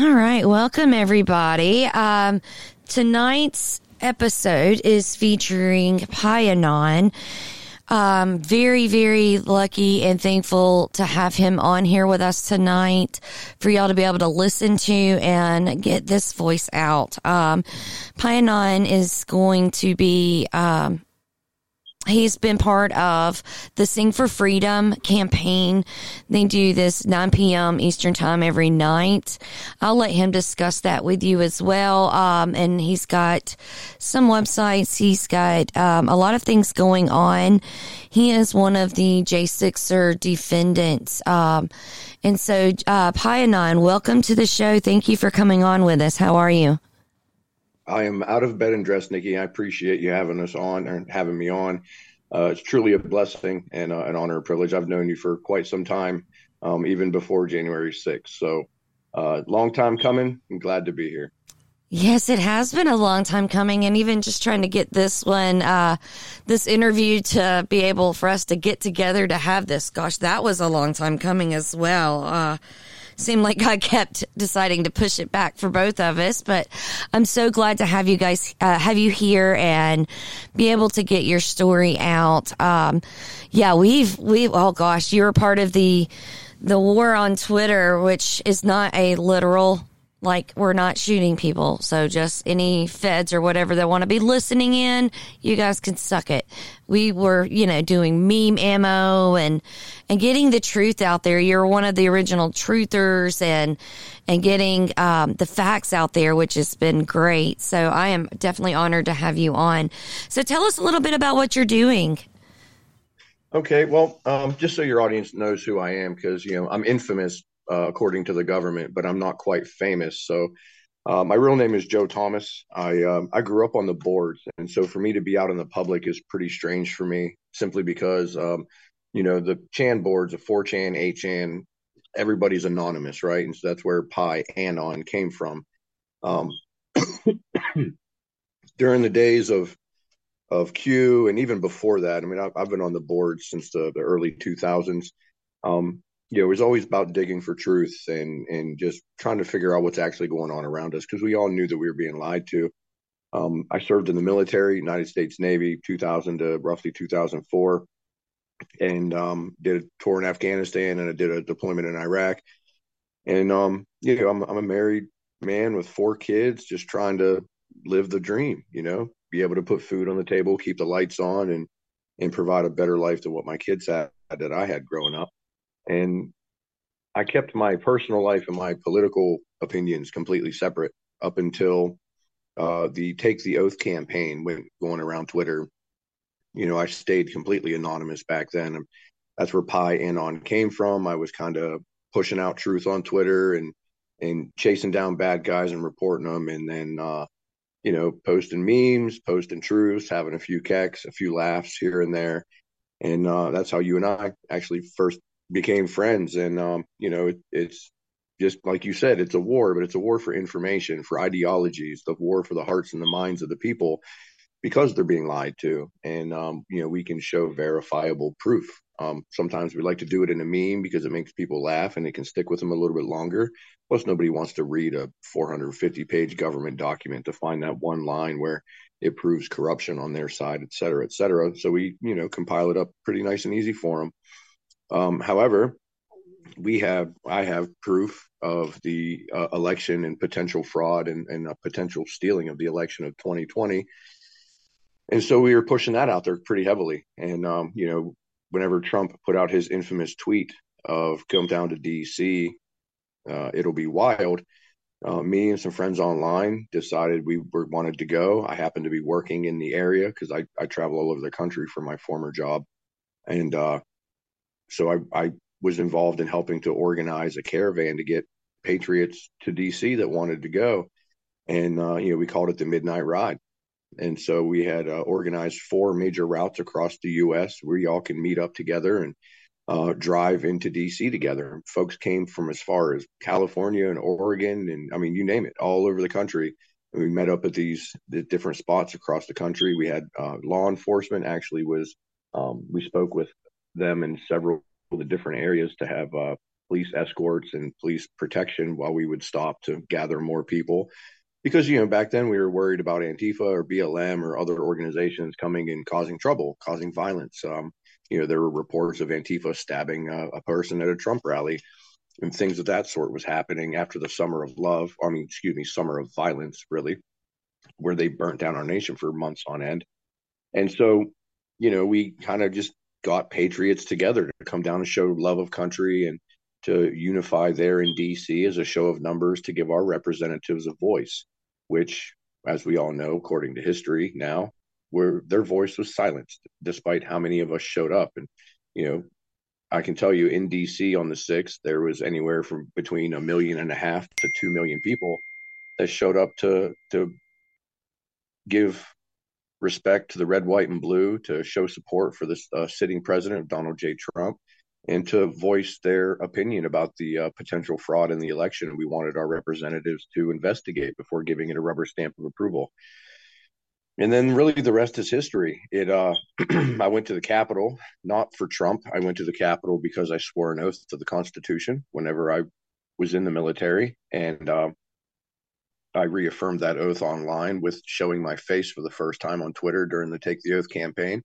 All right. Welcome, everybody. Um, tonight's episode is featuring Pi Anon. Um, very, very lucky and thankful to have him on here with us tonight for y'all to be able to listen to and get this voice out. Um, is going to be, um, He's been part of the Sing for Freedom campaign. They do this 9 p.m. Eastern time every night. I'll let him discuss that with you as well. Um, and he's got some websites. He's got um, a lot of things going on. He is one of the J6er defendants. Um, and so, uh, Pi Anon, welcome to the show. Thank you for coming on with us. How are you? I am out of bed and dressed, Nikki. I appreciate you having us on and having me on. Uh, it's truly a blessing and uh, an honor and privilege. I've known you for quite some time, um, even before January 6th. So, uh, long time coming. I'm glad to be here. Yes, it has been a long time coming, and even just trying to get this one, uh, this interview to be able for us to get together to have this. Gosh, that was a long time coming as well. Uh, seemed like God kept deciding to push it back for both of us. But I'm so glad to have you guys, uh, have you here and be able to get your story out. Um, yeah, we've, we've, oh gosh, you're a part of the, the war on Twitter, which is not a literal like we're not shooting people. So just any feds or whatever that want to be listening in, you guys can suck it. We were, you know, doing meme ammo and and getting the truth out there. You're one of the original truthers and and getting um, the facts out there, which has been great. So I am definitely honored to have you on. So tell us a little bit about what you're doing. Okay, well, um, just so your audience knows who I am, because you know I'm infamous uh, according to the government, but I'm not quite famous. So uh, my real name is Joe Thomas. I um, I grew up on the boards, and so for me to be out in the public is pretty strange for me, simply because um, you know the Chan boards, the 4chan, 8chan, everybody's anonymous, right? And so that's where Pi Anon came from. Um, during the days of of Q and even before that, I mean, I've, I've been on the board since the, the early 2000s. Um, know, it was always about digging for truth and and just trying to figure out what's actually going on around us because we all knew that we were being lied to. Um, I served in the military, United States Navy, 2000 to roughly 2004, and um, did a tour in Afghanistan and I did a deployment in Iraq. And um, you know, I'm I'm a married man with four kids, just trying to live the dream. You know, be able to put food on the table, keep the lights on, and and provide a better life than what my kids had that I had growing up. And I kept my personal life and my political opinions completely separate up until uh, the Take the Oath campaign went going around Twitter. You know, I stayed completely anonymous back then. That's where Pi Anon came from. I was kind of pushing out truth on Twitter and and chasing down bad guys and reporting them, and then uh, you know posting memes, posting truths, having a few kecks, a few laughs here and there, and uh, that's how you and I actually first became friends. And um, you know it, it's just like you said it's a war but it's a war for information for ideologies the war for the hearts and the minds of the people because they're being lied to. And um, you know we can show verifiable proof. Um, sometimes we like to do it in a meme because it makes people laugh and it can stick with them a little bit longer. Plus nobody wants to read a 450 page government document to find that one line where it proves corruption on their side et cetera et cetera. So we you know compile it up pretty nice and easy for them um, however, we have I have proof of the uh, election and potential fraud and, and potential stealing of the election of 2020. And so we were pushing that out there pretty heavily. And, um, you know, whenever Trump put out his infamous tweet of come down to DC, uh, it'll be wild. Uh, me and some friends online decided we were, wanted to go. I happened to be working in the area because I, I travel all over the country for my former job. And uh, so I, I was involved in helping to organize a caravan to get patriots to DC that wanted to go, and uh, you know we called it the Midnight Ride. And so we had uh, organized four major routes across the U.S. where y'all can meet up together and uh, drive into DC together. Folks came from as far as California and Oregon, and I mean, you name it, all over the country. And we met up at these the different spots across the country. We had uh, law enforcement actually was um, we spoke with them in several of the different areas to have uh, police escorts and police protection while we would stop to gather more people. Because, you know, back then we were worried about Antifa or BLM or other organizations coming and causing trouble, causing violence. Um, you know, there were reports of Antifa stabbing a, a person at a Trump rally and things of that sort was happening after the summer of love. I mean, excuse me, summer of violence, really, where they burnt down our nation for months on end. And so, you know, we kind of just got patriots together to come down and show love of country and to unify there in DC as a show of numbers to give our representatives a voice, which, as we all know, according to history now, where their voice was silenced despite how many of us showed up. And, you know, I can tell you in DC on the 6th, there was anywhere from between a million and a half to 2 million people that showed up to, to give respect to the red, white, and blue, to show support for this uh, sitting president, Donald J. Trump, and to voice their opinion about the uh, potential fraud in the election. We wanted our representatives to investigate before giving it a rubber stamp of approval. And then really the rest is history. It uh, I went to the Capitol not for Trump. I went to the Capitol because I swore an oath to the Constitution whenever I was in the military, and uh, I reaffirmed that oath online with showing my face for the first time on Twitter during the Take the Oath campaign.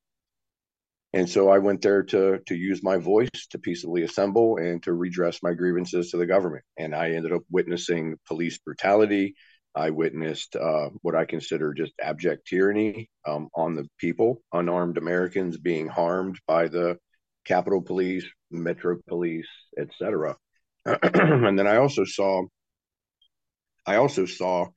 And so I went there to to use my voice to peaceably assemble and to redress my grievances to the government. And I ended up witnessing police brutality. I witnessed uh, what I consider just abject tyranny um, on the people, unarmed Americans being harmed by the Capitol Police, Metro Police, etc. and then I also saw I also saw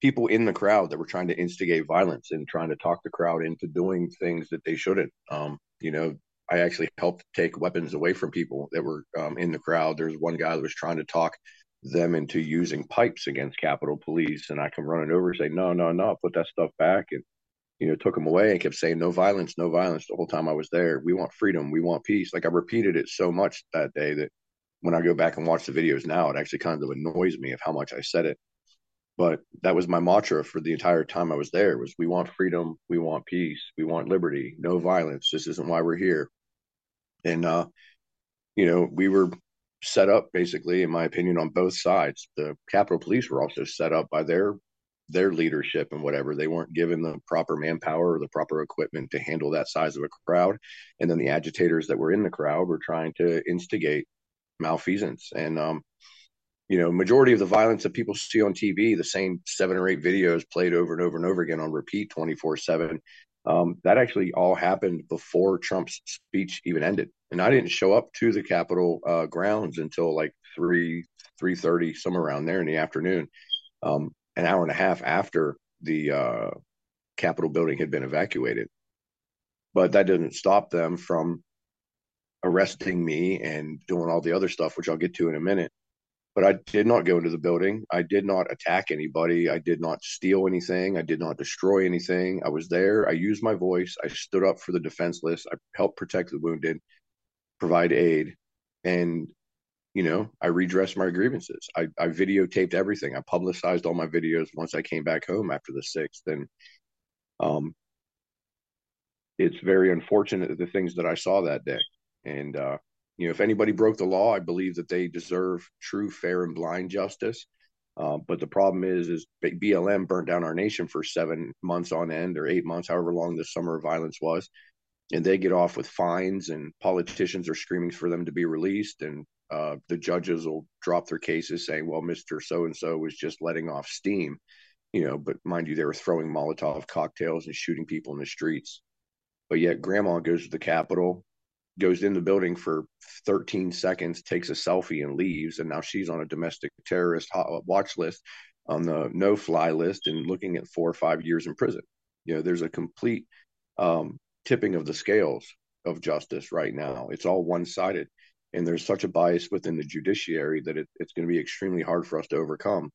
people in the crowd that were trying to instigate violence and trying to talk the crowd into doing things that they shouldn't. Um, you know, I actually helped take weapons away from people that were um, in the crowd. There's one guy that was trying to talk them into using pipes against Capitol Police, and I come running over and say, "No, no, no, put that stuff back." And you know, took them away and kept saying, "No violence, no violence." The whole time I was there, we want freedom, we want peace. Like I repeated it so much that day that when I go back and watch the videos now, it actually kind of annoys me of how much I said it. But that was my mantra for the entire time I was there was we want freedom, we want peace, we want liberty, no violence. This isn't why we're here. And uh, you know, we were set up basically, in my opinion, on both sides. The Capitol Police were also set up by their their leadership and whatever. They weren't given the proper manpower or the proper equipment to handle that size of a crowd. And then the agitators that were in the crowd were trying to instigate malfeasance. And um you know majority of the violence that people see on tv the same seven or eight videos played over and over and over again on repeat 24 7 um, that actually all happened before trump's speech even ended. And i didn't show up to the capitol uh, grounds until like 3 3.30 somewhere around there in the afternoon um, an hour and a half after the uh, capitol building had been evacuated. But that didn't stop them from arresting me and doing all the other stuff, which I'll get to in a minute. But I did not go into the building. I did not attack anybody. I did not steal anything. I did not destroy anything. I was there. I used my voice. I stood up for the defenseless. I helped protect the wounded, provide aid. And, you know, I redressed my grievances. I, I videotaped everything. I publicized all my videos once I came back home after the sixth. And um, it's very unfortunate the things that I saw that day. And uh, you know, if anybody broke the law, I believe that they deserve true, fair, and blind justice. Uh, but the problem is, is BLM burnt down our nation for seven months on end, or eight months, however long the summer of violence was, and they get off with fines, and politicians are screaming for them to be released, and uh, the judges will drop their cases saying, "Well, Mister So and So was just letting off steam," you know. But mind you, they were throwing Molotov cocktails and shooting people in the streets. But yet, Grandma goes to the Capitol goes in the building for 13 seconds, takes a selfie, and leaves. And now she's on a domestic terrorist watch list on the no fly list and looking at four or five years in prison. You know, there's a complete um, tipping of the scales of justice right now. It's all one sided. And there's such a bias within the judiciary that it, it's going to be extremely hard for us to overcome.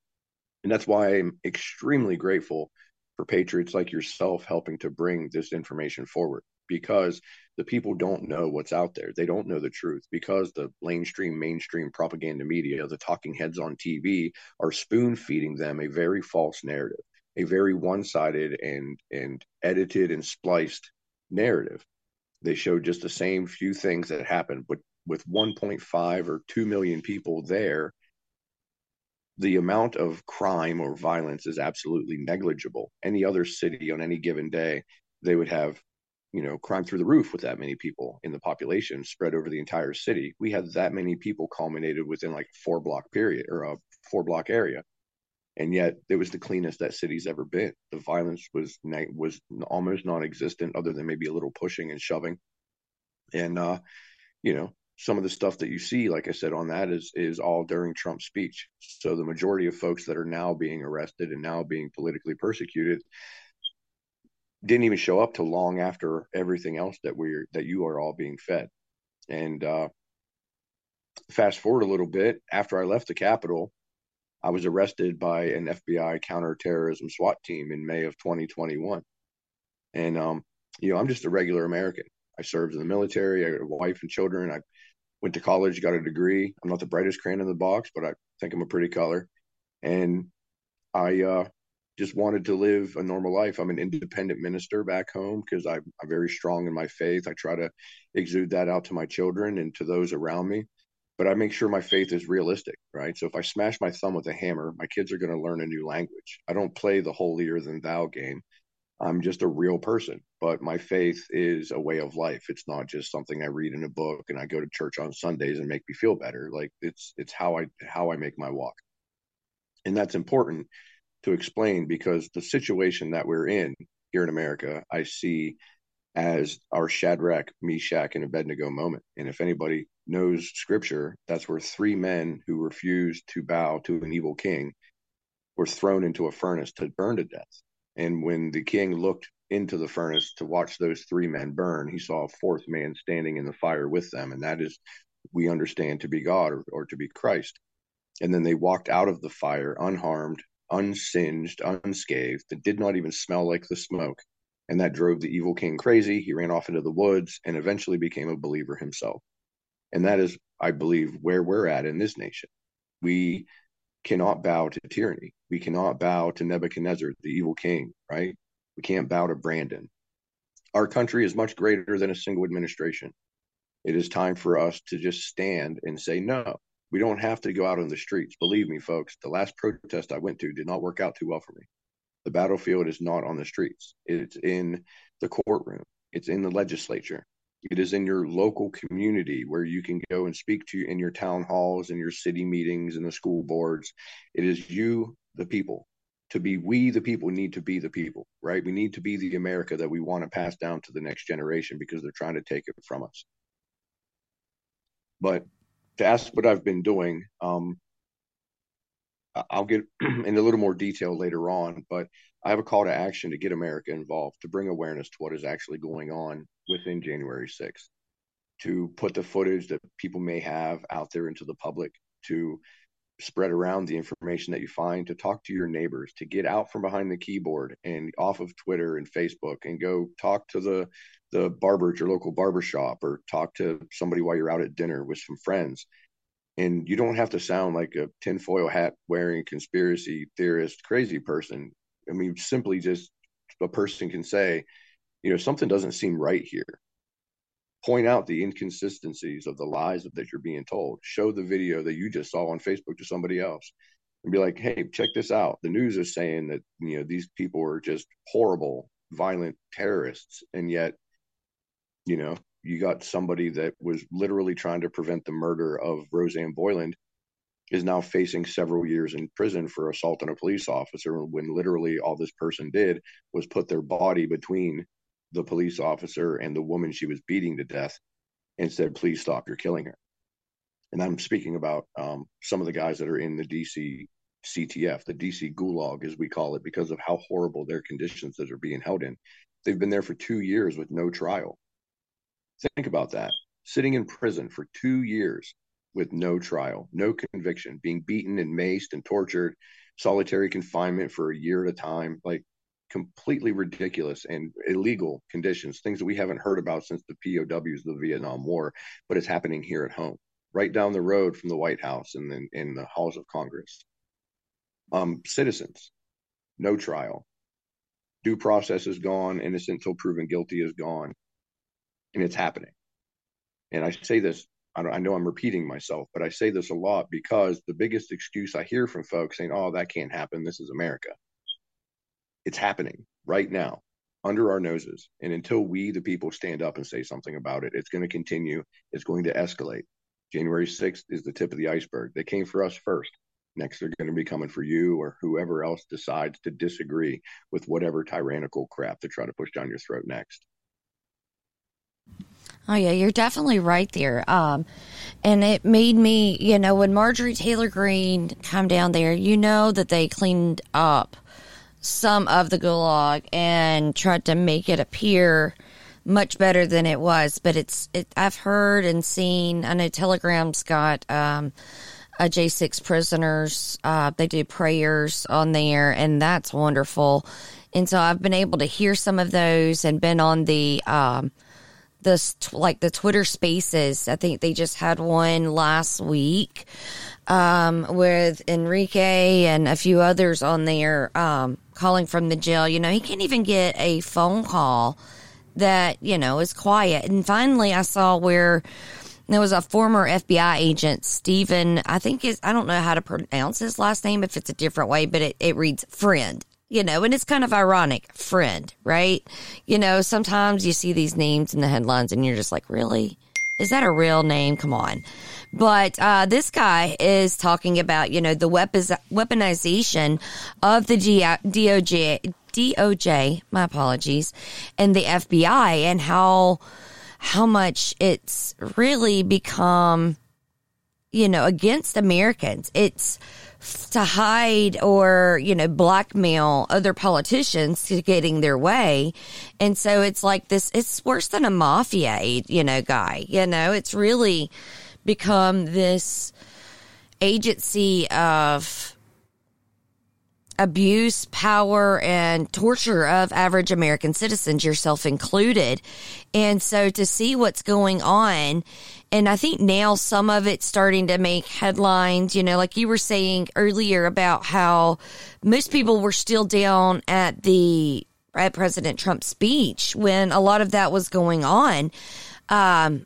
And that's why I'm extremely grateful for patriots like yourself helping to bring this information forward because the people don't know what's out there. They don't know the truth because the mainstream, mainstream propaganda media, the talking heads on TV are spoon feeding them a very false narrative, a very one sided and, and edited and spliced narrative. They show just the same few things that happened, but with 1.5 or 2 million people there, the amount of crime or violence is absolutely negligible. Any other city on any given day, they would have, you know, crime through the roof with that many people in the population spread over the entire city. We had that many people culminated within like four block period or a four block area. And yet it was the cleanest that city's ever been. The violence was was almost non-existent, other than maybe a little pushing and shoving. And uh, you know, some of the stuff that you see, like I said, on that is is all during Trump's speech. So the majority of folks that are now being arrested and now being politically persecuted didn't even show up till long after everything else that we're that you are all being fed. And uh, fast forward a little bit, after I left the Capitol, I was arrested by an FBI counterterrorism SWAT team in May of 2021. And um, you know, I'm just a regular American. I served in the military. I got a wife and children. I went to college, got a degree. I'm not the brightest crayon in the box, but I think I'm a pretty color. And I uh, just wanted to live a normal life. I'm an independent minister back home because I'm, I'm very strong in my faith. I try to exude that out to my children and to those around me. But I make sure my faith is realistic, right? So if I smash my thumb with a hammer, my kids are going to learn a new language. I don't play the holier than thou game. I'm just a real person, but my faith is a way of life. It's not just something I read in a book and I go to church on Sundays and make me feel better. Like it's it's how I how I make my walk. And that's important to explain because the situation that we're in here in America, I see as our Shadrach, Meshach, and Abednego moment. And if anybody knows scripture, that's where three men who refused to bow to an evil king were thrown into a furnace to burn to death. And when the king looked into the furnace to watch those three men burn, he saw a fourth man standing in the fire with them. And that is, we understand to be God or, or to be Christ. And then they walked out of the fire unharmed, unsinged, unscathed, that did not even smell like the smoke. And that drove the evil king crazy. He ran off into the woods and eventually became a believer himself. And that is, I believe, where we're at in this nation. We cannot bow to tyranny. We cannot bow to Nebuchadnezzar, the evil king, right? We can't bow to Brandon. Our country is much greater than a single administration. It is time for us to just stand and say, no, we don't have to go out on the streets. Believe me, folks, the last protest I went to did not work out too well for me. The battlefield is not on the streets, it's in the courtroom, it's in the legislature, it is in your local community where you can go and speak to in your town halls and your city meetings and the school boards. It is you, the people. To be we, the people, need to be the people, right? We need to be the America that we want to pass down to the next generation because they're trying to take it from us. But to ask what I've been doing, um, I'll get in a little more detail later on, but I have a call to action to get America involved, to bring awareness to what is actually going on within January 6th, to put the footage that people may have out there into the public, to spread around the information that you find, to talk to your neighbors, to get out from behind the keyboard and off of Twitter and Facebook and go talk to the the barber at your local barber shop or talk to somebody while you're out at dinner with some friends. And you don't have to sound like a tinfoil hat wearing conspiracy theorist crazy person. I mean, simply just a person can say, you know, something doesn't seem right here. Point out the inconsistencies of the lies that you're being told. Show the video that you just saw on Facebook to somebody else and be like, hey, check this out. The news is saying that, you know, these people are just horrible, violent terrorists. And yet, you know, you got somebody that was literally trying to prevent the murder of Rosanne Boyland is now facing several years in prison for assault on a police officer when literally all this person did was put their body between the police officer and the woman she was beating to death and said, please stop, you're killing her. And I'm speaking about um, some of the guys that are in the DC CTF, the DC Gulag, as we call it, because of how horrible their conditions that are being held in. They've been there for two years with no trial. Think about that. Sitting in prison for two years with no trial, no conviction, being beaten and maced and tortured, solitary confinement for a year at a time, like completely ridiculous and illegal conditions, things that we haven't heard about since the POWs of the Vietnam War, but it's happening here at home, right down the road from the White House and in, in the halls of Congress. Um, citizens, no trial. Due process is gone, innocent until proven guilty is gone. And it's happening. And I say this I know I'm repeating myself, but I say this a lot because the biggest excuse I hear from folks saying, "Oh, that can't happen. This is America." It's happening right now under our noses. And until we, the people, stand up and say something about it, it's going to continue. It's going to escalate. January 6th is the tip of the iceberg. They came for us first. Next, they're going to be coming for you or whoever else decides to disagree with whatever tyrannical crap they're trying to push down your throat next. Oh yeah, you're definitely right there. Um, and it made me, you know, when Marjorie Taylor Greene come down there, you know that they cleaned up some of the gulag and tried to make it appear much better than it was. But it's, it, I've heard and seen, I know Telegram's got, um, a J6 prisoners. Uh, they do prayers on there and that's wonderful. And so I've been able to hear some of those and been on the, um, the like the Twitter Spaces. I think they just had one last week um, with Enrique and a few others on there um, calling from the jail. You know, he can't even get a phone call that you know is quiet. And finally, I saw where there was a former FBI agent, Stephen. I think is I don't know how to pronounce his last name if it's a different way, but it, it reads friend you know, and it's kind of ironic, friend, right? You know, sometimes you see these names in the headlines and you're just like, really? Is that a real name? Come on. But uh, this guy is talking about, you know, the weaponization of the DOJ, DOJ, my apologies, and the FBI and how how much it's really become, you know, against Americans. It's to hide or, you know, blackmail other politicians to getting their way. And so it's like this, it's worse than a mafia, you know, guy. You know, it's really become this agency of abuse, power, and torture of average American citizens, yourself included. And so to see what's going on, and I think now some of it's starting to make headlines, you know, like you were saying earlier about how most people were still down at the at President Trump's speech when a lot of that was going on. Um,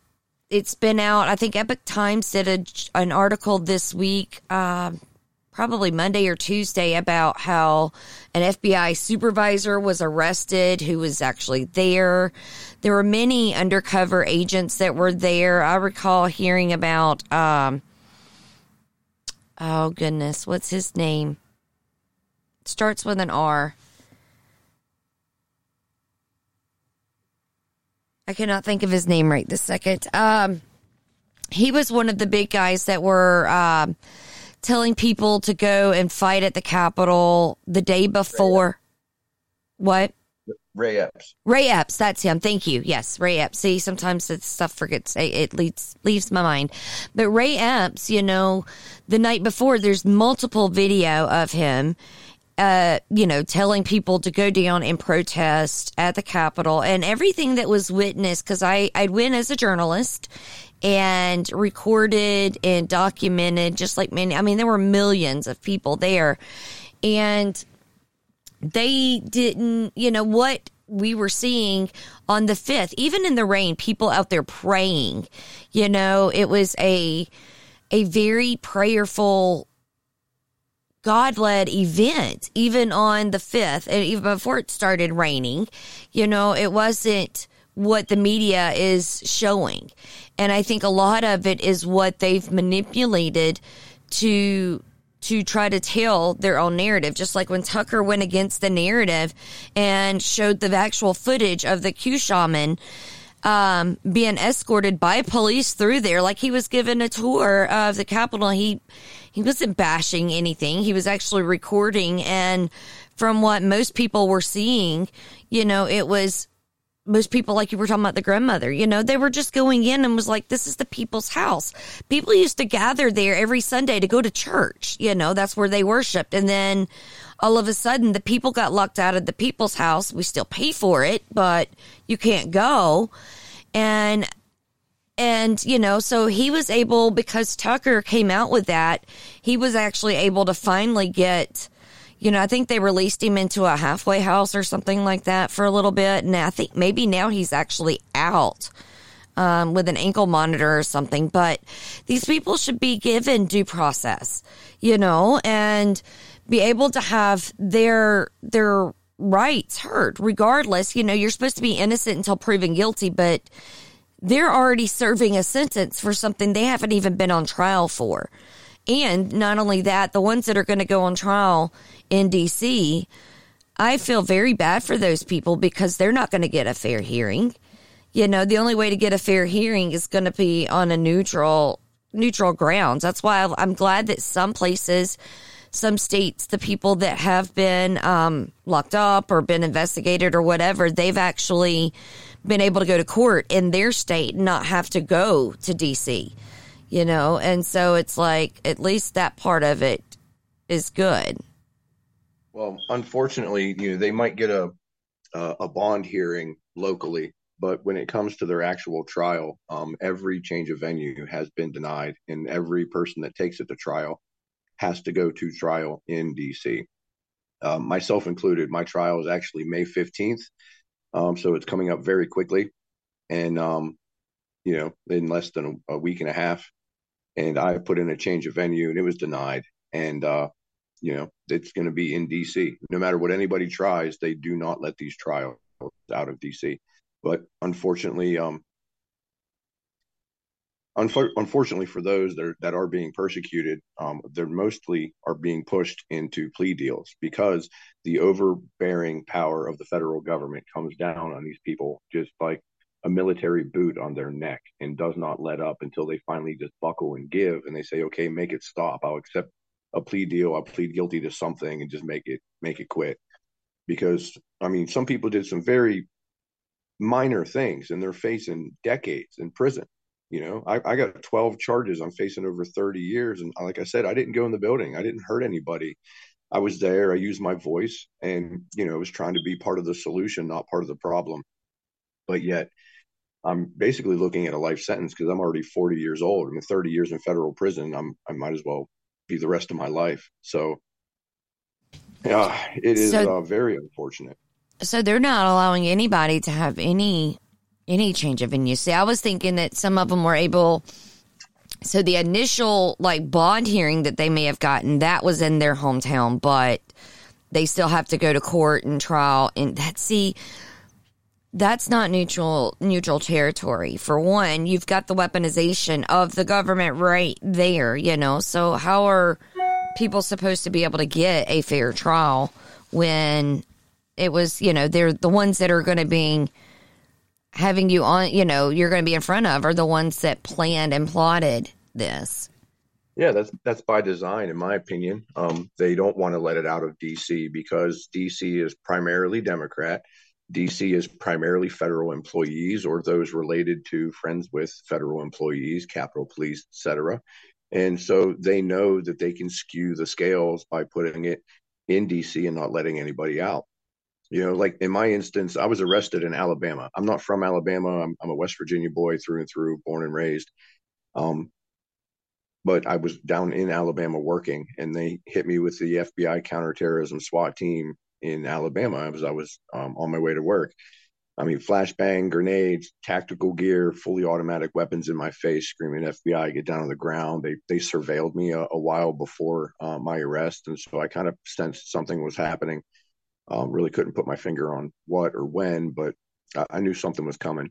it's been out. I think Epoch Times did a, an article this week. Um, probably Monday or Tuesday about how an FBI supervisor was arrested who was actually there. There were many undercover agents that were there. I recall hearing about, um, oh goodness, what's his name? starts with an R. I cannot think of his name right this second. Um, he was one of the big guys that were, um, telling people to go and fight at the Capitol the day before. What? Ray Epps. Ray Epps, that's him. Thank you. Yes, Ray Epps. See, sometimes that stuff forgets it leaves leaves my mind. But Ray Epps, you know, the night before, there's multiple video of him, uh, you know, telling people to go down and protest at the Capitol and everything that was witnessed. Because I I went as a journalist, and recorded and documented just like many I mean there were millions of people there and they didn't you know what we were seeing on the 5th even in the rain people out there praying you know it was a a very prayerful God led event, even on the 5th, and even before it started raining. You know, it wasn't what the media is showing. And I think a lot of it is what they've manipulated to to try to tell their own narrative. Just like when Tucker went against the narrative and showed the actual footage of the Q shaman um, being escorted by police through there, like he was given a tour of the Capitol. He he wasn't bashing anything. He was actually recording, and from what most people were seeing, you know, it was most people, like you were talking about the grandmother, you know, they were just going in and was like, this is the people's house. People used to gather there every Sunday to go to church. You know, that's where they worshiped. And then all of a sudden the people got locked out of the people's house. We still pay for it, but you can't go. And, and, you know, so he was able, because Tucker came out with that, he was actually able to finally get, you know, I think they released him into a halfway house or something like that for a little bit. And I think maybe now he's actually out um, with an ankle monitor or something, but these people should be given due process, you know, and be able to have their their rights heard regardless. You know, you're supposed to be innocent until proven guilty, but they're already serving a sentence for something they haven't even been on trial for. And not only that, the ones that are going to go on trial in DC, I feel very bad for those people because they're not going to get a fair hearing you know, the only way to get a fair hearing is going to be on a neutral neutral grounds. That's why I'm glad that some places, some states, the people that have been um, locked up or been investigated or whatever, they've actually been able to go to court in their state, and not have to go to DC. You know, and so it's like at least that part of it is good. Well, unfortunately, you know, they might get a a bond hearing locally but when it comes to their actual trial, um, every change of venue has been denied, and every person that takes it to trial has to go to trial in DC. Um, myself included, my trial is actually May 15th. Um, so it's coming up very quickly. And, um, you know, in less than a, a, week and a half. And I put in a change of venue and it was denied. And, uh, you know, it's going to be in DC. No matter what anybody tries, they do not let these trials out of DC. But unfortunately, um, unfortunately for those that are, that are being persecuted, um, they're mostly are being pushed into plea deals because the overbearing power of the federal government comes down on these people just like a military boot on their neck and does not let up until they finally just buckle and give and they say, okay, make it stop. I'll accept a plea deal. I'll plead guilty to something and just make it make it quit. Because I mean, some people did some very minor things and they're facing decades in prison. You know, I, I got 12 charges I'm facing over 30 years. And like I said, I didn't go in the building, I didn't hurt anybody. I was there, I used my voice and, you know, I was trying to be part of the solution, not part of the problem. But yet, I'm basically looking at a life sentence because I'm already 40 years old. I mean, 30 years in federal prison. I'm I might as well be the rest of my life. So, yeah, it is so, uh, very unfortunate. So they're not allowing anybody to have any any change of venue. See, I was thinking that some of them were able. So the initial like bond hearing that they may have gotten that was in their hometown, but they still have to go to court and trial. And that see, that's not neutral neutral territory. For one, you've got the weaponization of the government right there. You know, so how are people supposed to be able to get a fair trial when it was, you know, they're the ones that are going to be having you on, you know, you're going to be in front of are the ones that planned and plotted this. Yeah, that's that's by design, in my opinion. Um, they don't want to let it out of DC because DC is primarily Democrat. DC is primarily federal employees or those related to friends with federal employees, Capitol Police, etc. And so they know that they can skew the scales by putting it in DC and not letting anybody out. You know, like in my instance, I was arrested in Alabama. I'm not from Alabama. I'm, I'm a West Virginia boy through and through, born and raised. Um, but I was down in Alabama working, and they hit me with the FBI counterterrorism SWAT team in Alabama as I was um, on my way to work. I mean, flashbang, grenades, tactical gear, fully automatic weapons in my face, screaming FBI, get down on the ground. They they surveilled me a, a while before uh, my arrest, and so I kind of sensed something was happening. Um, really couldn't put my finger on what or when, but I, I knew something was coming.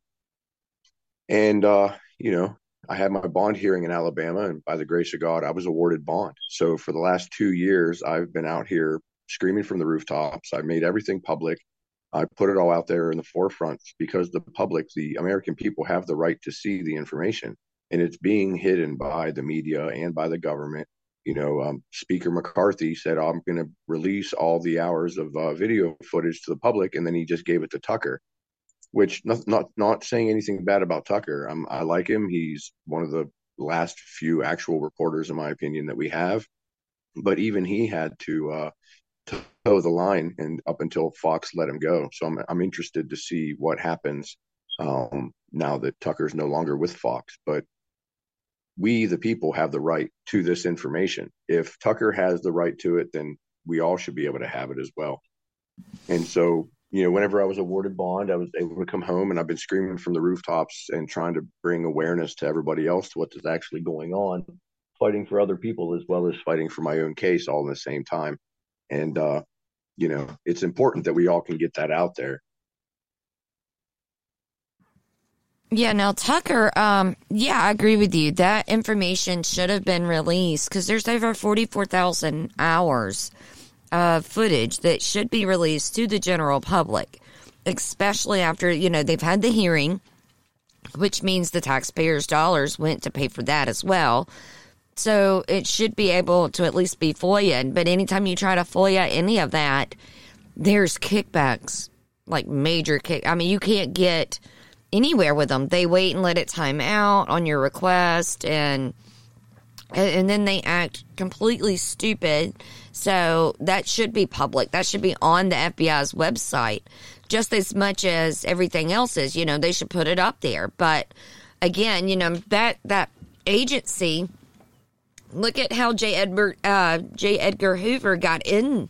And uh, you know, I had my bond hearing in Alabama, and by the grace of God, I was awarded bond. So for the last two years, I've been out here screaming from the rooftops. I made everything public. I put it all out there in the forefront because the public, the American people, have the right to see the information, and it's being hidden by the media and by the government you know, um, Speaker McCarthy said, I'm going to release all the hours of uh, video footage to the public. And then he just gave it to Tucker, which not, not, not saying anything bad about Tucker. Um, I like him. He's one of the last few actual reporters, in my opinion, that we have. But even he had to, uh, toe the line and up until Fox let him go. So I'm, I'm interested to see what happens um, now that Tucker's no longer with Fox. But we, the people, have the right to this information. If Tucker has the right to it, then we all should be able to have it as well. And so, you know, whenever I was awarded bond, I was able to come home and I've been screaming from the rooftops and trying to bring awareness to everybody else to what is actually going on, fighting for other people as well as fighting for my own case all in the same time. And, uh, you know, it's important that we all can get that out there. Yeah, now Tucker, um, yeah, I agree with you. That information should have been released because there's over 44,000 hours of footage that should be released to the general public, especially after, you know, they've had the hearing, which means the taxpayers' dollars went to pay for that as well. So it should be able to at least be FOIA. But anytime you try to FOIA any of that, there's kickbacks, like major kick. I mean, you can't get anywhere with them. They wait and let it time out on your request and and then they act completely stupid. So that should be public. That should be on the FBI's website just as much as everything else is. You know, they should put it up there. But again, you know, that that agency look at how J. Edgar uh, J. Edgar Hoover got in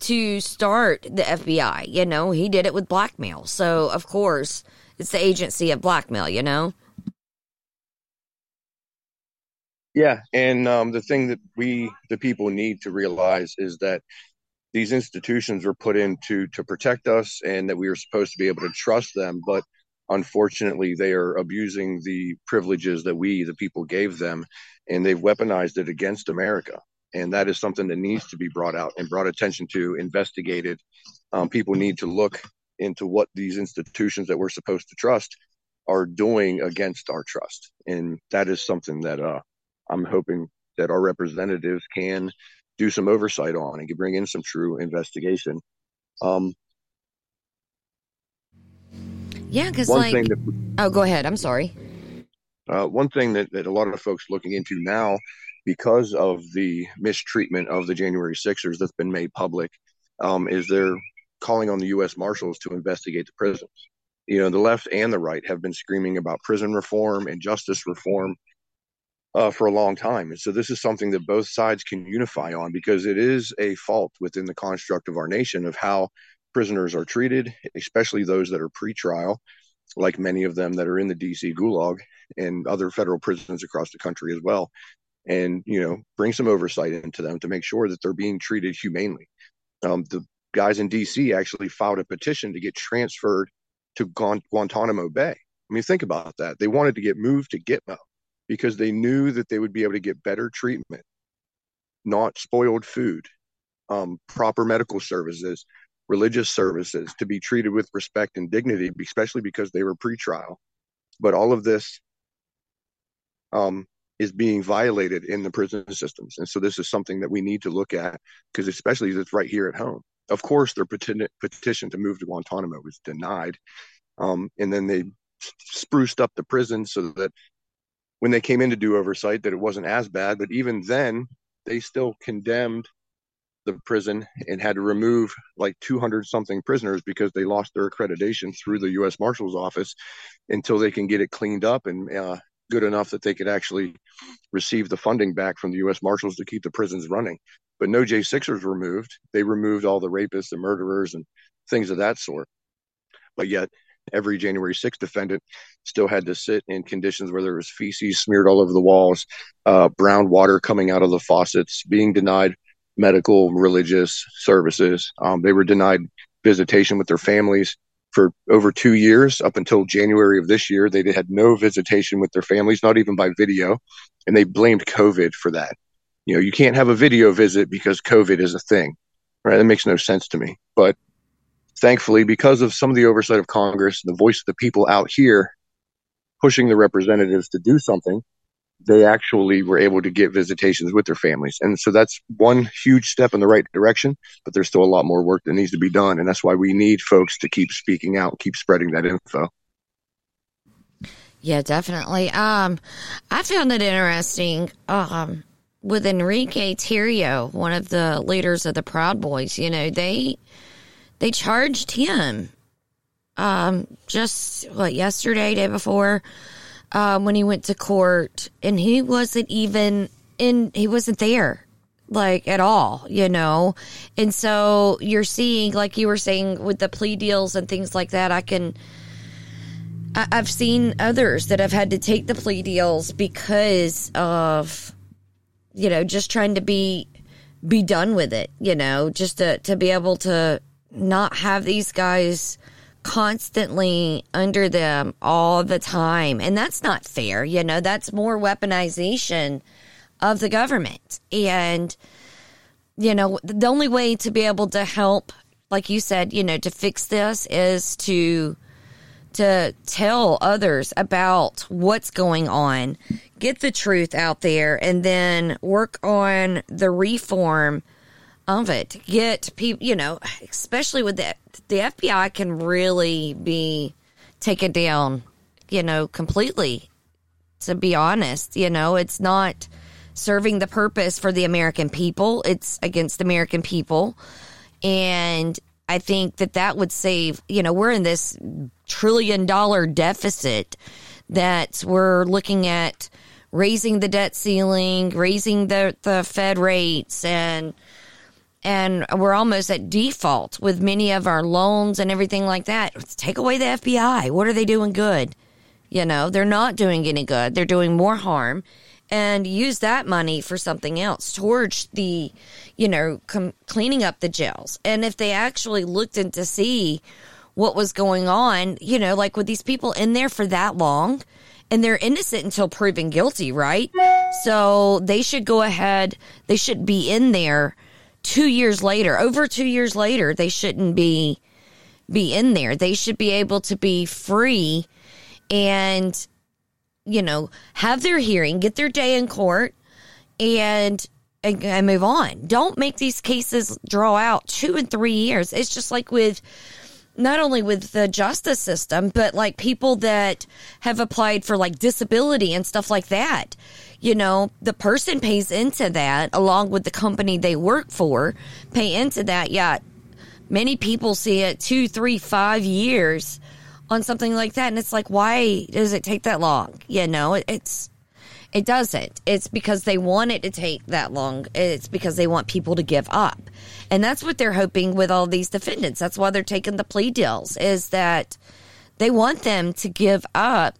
to start the FBI. You know, he did it with blackmail. So of course it's the agency of blackmail, you know? Yeah, and um, the thing that we, the people, need to realize is that these institutions were put in to, protect us and that we are supposed to be able to trust them. But unfortunately, they are abusing the privileges that we, the people, gave them, and they've weaponized it against America. And that is something that needs to be brought out and brought attention to, investigated. Um, people need to look into what these institutions that we're supposed to trust are doing against our trust. And that is something that uh, I'm hoping that our representatives can do some oversight on and can bring in some true investigation. Um, yeah, because like, that, oh, go ahead. I'm sorry. Uh, one thing that, that a lot of folks looking into now, because of the mistreatment of the January Sixers that's been made public, um, is they're calling on the U.S. Marshals to investigate the prisons. You know, the left and the right have been screaming about prison reform and justice reform uh, for a long time. And so this is something that both sides can unify on because it is a fault within the construct of our nation of how prisoners are treated, especially those that are pretrial, like many of them that are in the DC gulag and other federal prisons across the country as well. And, you know, bring some oversight into them to make sure that they're being treated humanely. Um, the guys in DC actually filed a petition to get transferred to Guantanamo Bay. I mean, think about that. They wanted to get moved to Gitmo because they knew that they would be able to get better treatment, not spoiled food, um, proper medical services, religious services, to be treated with respect and dignity, especially because they were pretrial. But all of this um, is being violated in the prison systems. And so this is something that we need to look at because especially it's right here at home. Of course, their petition, to move to Guantanamo was denied. Um, and then they spruced up the prison so that when they came in to do oversight that it wasn't as bad but even then they still condemned the prison and had to remove like 200 something prisoners because they lost their accreditation through the U.S. Marshal's office until they can get it cleaned up and uh, good enough that they could actually receive the funding back from the U.S. Marshals to keep the prisons running. But no J6ers were removed. They removed all the rapists and murderers and things of that sort. But yet, every January 6th defendant still had to sit in conditions where there was feces smeared all over the walls, uh, brown water coming out of the faucets, being denied medical, religious services. Um, they were denied visitation with their families for over two years up until January of this year. They had no visitation with their families, not even by video, and they blamed COVID for that you know, you can't have a video visit because COVID is a thing, right? That makes no sense to me. But thankfully, because of some of the oversight of Congress, the voice of the people out here pushing the representatives to do something, they actually were able to get visitations with their families. And so that's one huge step in the right direction, but there's still a lot more work that needs to be done. And that's why we need folks to keep speaking out, keep spreading that info. Yeah, definitely. Um, I found it interesting. Um, with Enrique Tarrio, one of the leaders of the Proud Boys, you know, they they charged him um, just what yesterday, day before, um, when he went to court, and he wasn't even in. He wasn't there. like at all, you know? And so you're seeing, like you were saying, with the plea deals and things like that, I can. I, I've seen others that have had to take the plea deals because of, you know, just trying to be be done with it, you know, just to, to be able to not have these guys constantly under them all the time. And that's not fair, you know, that's more weaponization of the government. And, you know, the only way to be able to help, like you said, you know, to fix this is to to tell others about what's going on, get the truth out there, and then work on the reform of it. Get people, you know, especially with the the FBI can really be taken down, you know, completely. To be honest, you know, it's not serving the purpose for the American people. It's against American people. And I think that that would save, you know, we're in this trillion dollar deficit that we're looking at raising the debt ceiling, raising the, the Fed rates and and we're almost at default with many of our loans and everything like that. Take away the FBI. What are they doing good? You know, they're not doing any good. They're doing more harm and use that money for something else towards the, you know, com- cleaning up the jails. And if they actually looked in to see what was going on, you know, like with these people in there for that long and they're innocent until proven guilty, right? So they should go ahead, they should be in there two years later, over two years later, they shouldn't be be in there. They should be able to be free and you know, have their hearing, get their day in court, and, and, and move on. Don't make these cases draw out two and three years. It's just like with not only with the justice system, but like people that have applied for like disability and stuff like that. You know, the person pays into that along with the company they work for, pay into that. Yeah, many people see it two, three, five years on something like that. And it's like, why does it take that long? You know, it's, it doesn't. It's because they want it to take that long. It's because they want people to give up. And that's what they're hoping with all these defendants. That's why they're taking the plea deals is that they want them to give up.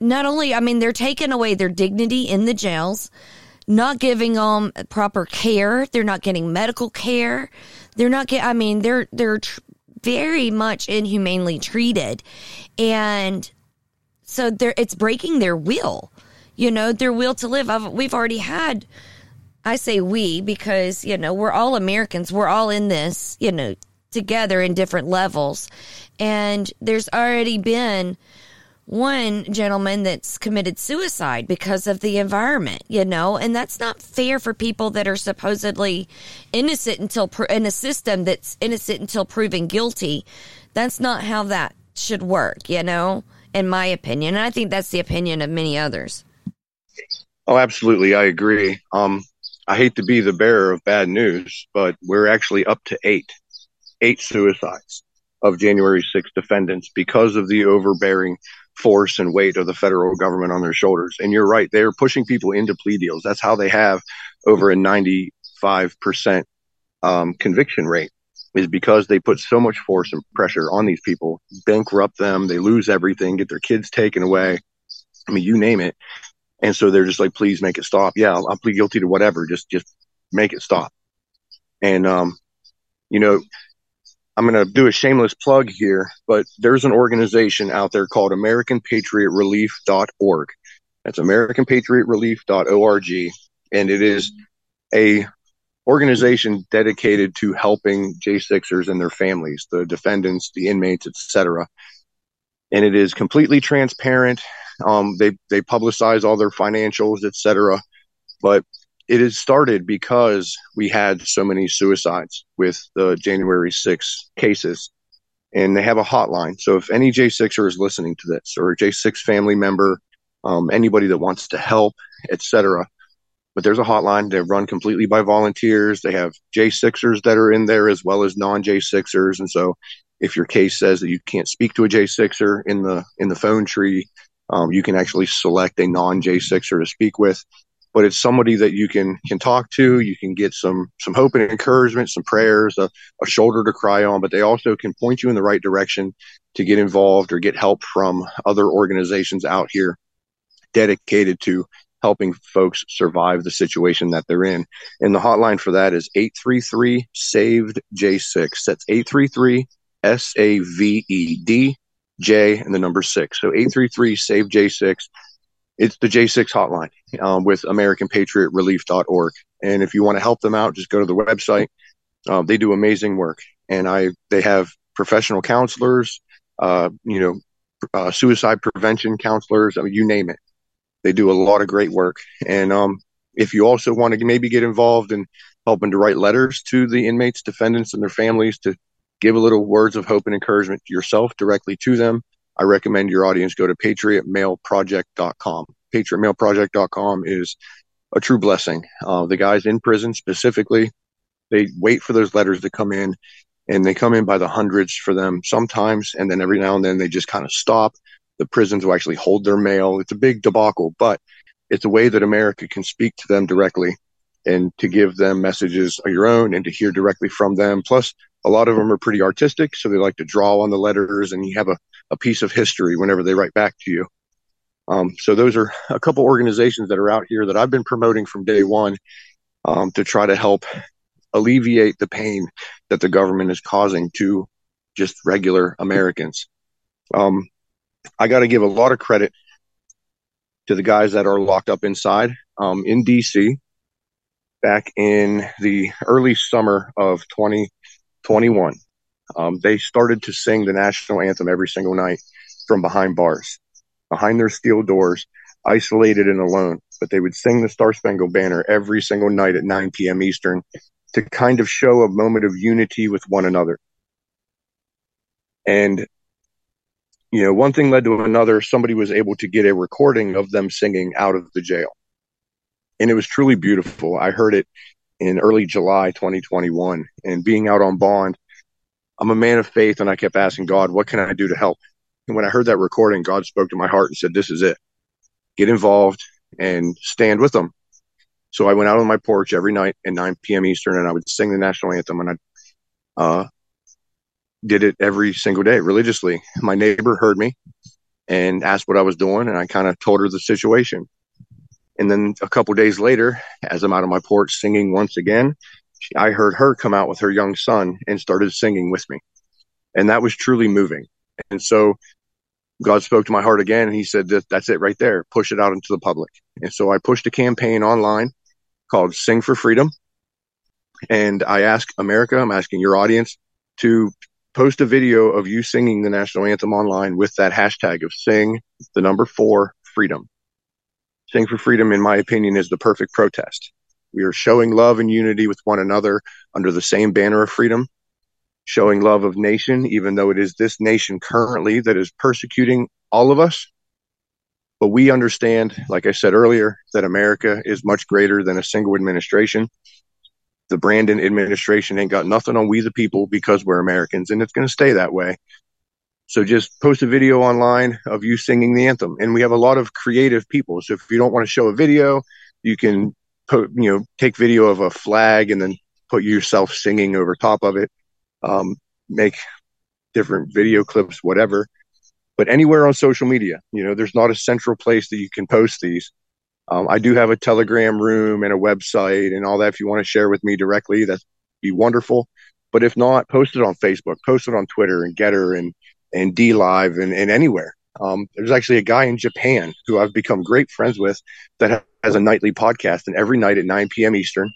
Not only, I mean, they're taking away their dignity in the jails, not giving them proper care. They're not getting medical care. They're not get. I mean, they're they're tr- very much inhumanely treated. And so they it's breaking their will, you know, their will to live. I've, we've already had, I say we because, you know, we're all Americans. We're all in this, you know, together in different levels. And there's already been one gentleman that's committed suicide because of the environment, you know, and that's not fair for people that are supposedly innocent until in a system that's innocent until proven guilty. That's not how that should work, you know, in my opinion. And I think that's the opinion of many others. Oh, absolutely. I agree. Um, I hate to be the bearer of bad news, but we're actually up to eight, eight suicides of January 6 defendants because of the overbearing force and weight of the federal government on their shoulders. And you're right, they're pushing people into plea deals. That's how they have over a 95% um, conviction rate is because they put so much force and pressure on these people, bankrupt them, they lose everything, get their kids taken away. I mean, you name it. And so they're just like, please make it stop. Yeah, I'll, I'll plead guilty to whatever. Just, just make it stop. And, um, you know, I'm going to do a shameless plug here, but there's an organization out there called AmericanPatriotRelief.org. That's AmericanPatriotRelief.org, and it is a organization dedicated to helping J6ers and their families, the defendants, the inmates, etc. And it is completely transparent. Um, they they publicize all their financials, etc. But it has started because we had so many suicides with the January 6 cases. And they have a hotline. So if any J6er is listening to this or a J6 family member, um, anybody that wants to help, etc. But there's a hotline. They're run completely by volunteers. They have J6ers that are in there as well as non J6ers. And so if your case says that you can't speak to a J6er in the in the phone tree, um, you can actually select a non J6er to speak with but it's somebody that you can can talk to. You can get some some hope and encouragement, some prayers, a, a shoulder to cry on. But they also can point you in the right direction to get involved or get help from other organizations out here dedicated to helping folks survive the situation that they're in. And the hotline for that is 833 saved J6. That's 833 S A V E D J and the number six. So 833 save J6 it's the J6 hotline um, with AmericanPatriotRelief.org. And if you want to help them out, just go to the website. Um, they do amazing work, and I they have professional counselors, uh, you know, uh, suicide prevention counselors. I mean, you name it. They do a lot of great work. And um, if you also want to maybe get involved in helping to write letters to the inmates, defendants, and their families to give a little words of hope and encouragement yourself directly to them, I recommend your audience go to patriotmailproject.com. Patriotmailproject.com is a true blessing. Uh, the guys in prison specifically, they wait for those letters to come in and they come in by the hundreds for them sometimes. And then every now and then they just kind of stop. The prisons will actually hold their mail. It's a big debacle, but it's a way that America can speak to them directly and to give them messages of your own and to hear directly from them. Plus, a lot of them are pretty artistic, so they like to draw on the letters, and you have a, a piece of history whenever they write back to you. Um, so those are a couple organizations that are out here that I've been promoting from day one um, to try to help alleviate the pain that the government is causing to just regular Americans. Um, I got to give a lot of credit to the guys that are locked up inside um, in DC back in the early summer of 20, 21, um, they started to sing the national anthem every single night from behind bars, behind their steel doors, isolated and alone. But they would sing the Star Spangled Banner every single night at 9 p.m. Eastern to kind of show a moment of unity with one another. And, you know, one thing led to another. Somebody was able to get a recording of them singing out of the jail. And it was truly beautiful. I heard it in early July 2021 and being out on bond. I'm a man of faith and I kept asking God, what can I do to help? And when I heard that recording, God spoke to my heart and said, this is it. Get involved and stand with them. So I went out on my porch every night at 9 p.m. Eastern and I would sing the national anthem and I uh, did it every single day religiously. My neighbor heard me and asked what I was doing and I kind of told her the situation. And then a couple days later, as I'm out on my porch singing once again, she, I heard her come out with her young son and started singing with me. And that was truly moving. And so God spoke to my heart again and he said that's it right there. Push it out into the public. And so I pushed a campaign online called Sing for Freedom. And I ask America, I'm asking your audience to post a video of you singing the national anthem online with that hashtag of sing the number four freedom. Sing for Freedom, in my opinion, is the perfect protest. We are showing love and unity with one another under the same banner of freedom, showing love of nation, even though it is this nation currently that is persecuting all of us. But we understand, like I said earlier, that America is much greater than a single administration. The Brandon administration ain't got nothing on we the people because we're Americans, and it's going to stay that way. So just post a video online of you singing the anthem. And we have a lot of creative people. So if you don't want to show a video, you can put, you know, take video of a flag and then put yourself singing over top of it. Um, make different video clips, whatever. But anywhere on social media, you know, there's not a central place that you can post these. Um, I do have a Telegram room and a website and all that. If you want to share with me directly, that'd be wonderful. But if not, post it on Facebook, post it on Twitter and Gettr and and DLive and, and anywhere. Um, there's actually a guy in Japan who I've become great friends with that has a nightly podcast, and every night at 9 p.m. Eastern,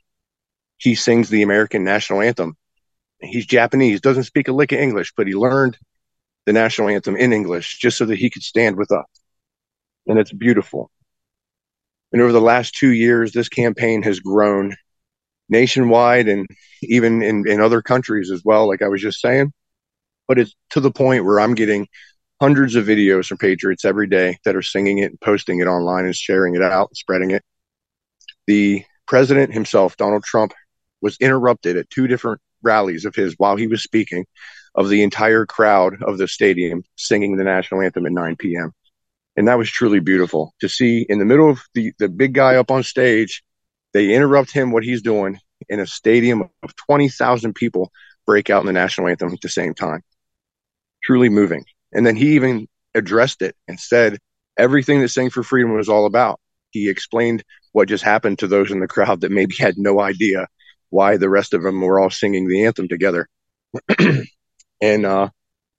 he sings the American national anthem. He's Japanese, doesn't speak a lick of English, but he learned the national anthem in English just so that he could stand with us. And it's beautiful. And over the last two years, this campaign has grown nationwide and even in, in other countries as well, like I was just saying but it's to the point where I'm getting hundreds of videos from Patriots every day that are singing it and posting it online and sharing it out, and spreading it. The president himself, Donald Trump, was interrupted at two different rallies of his while he was speaking of the entire crowd of the stadium singing the national anthem at 9 p.m. And that was truly beautiful to see in the middle of the, the big guy up on stage. They interrupt him, what he's doing in a stadium of 20,000 people break out in the national anthem at the same time. Truly moving. And then he even addressed it and said everything that Sing for Freedom was all about. He explained what just happened to those in the crowd that maybe had no idea why the rest of them were all singing the anthem together. and uh,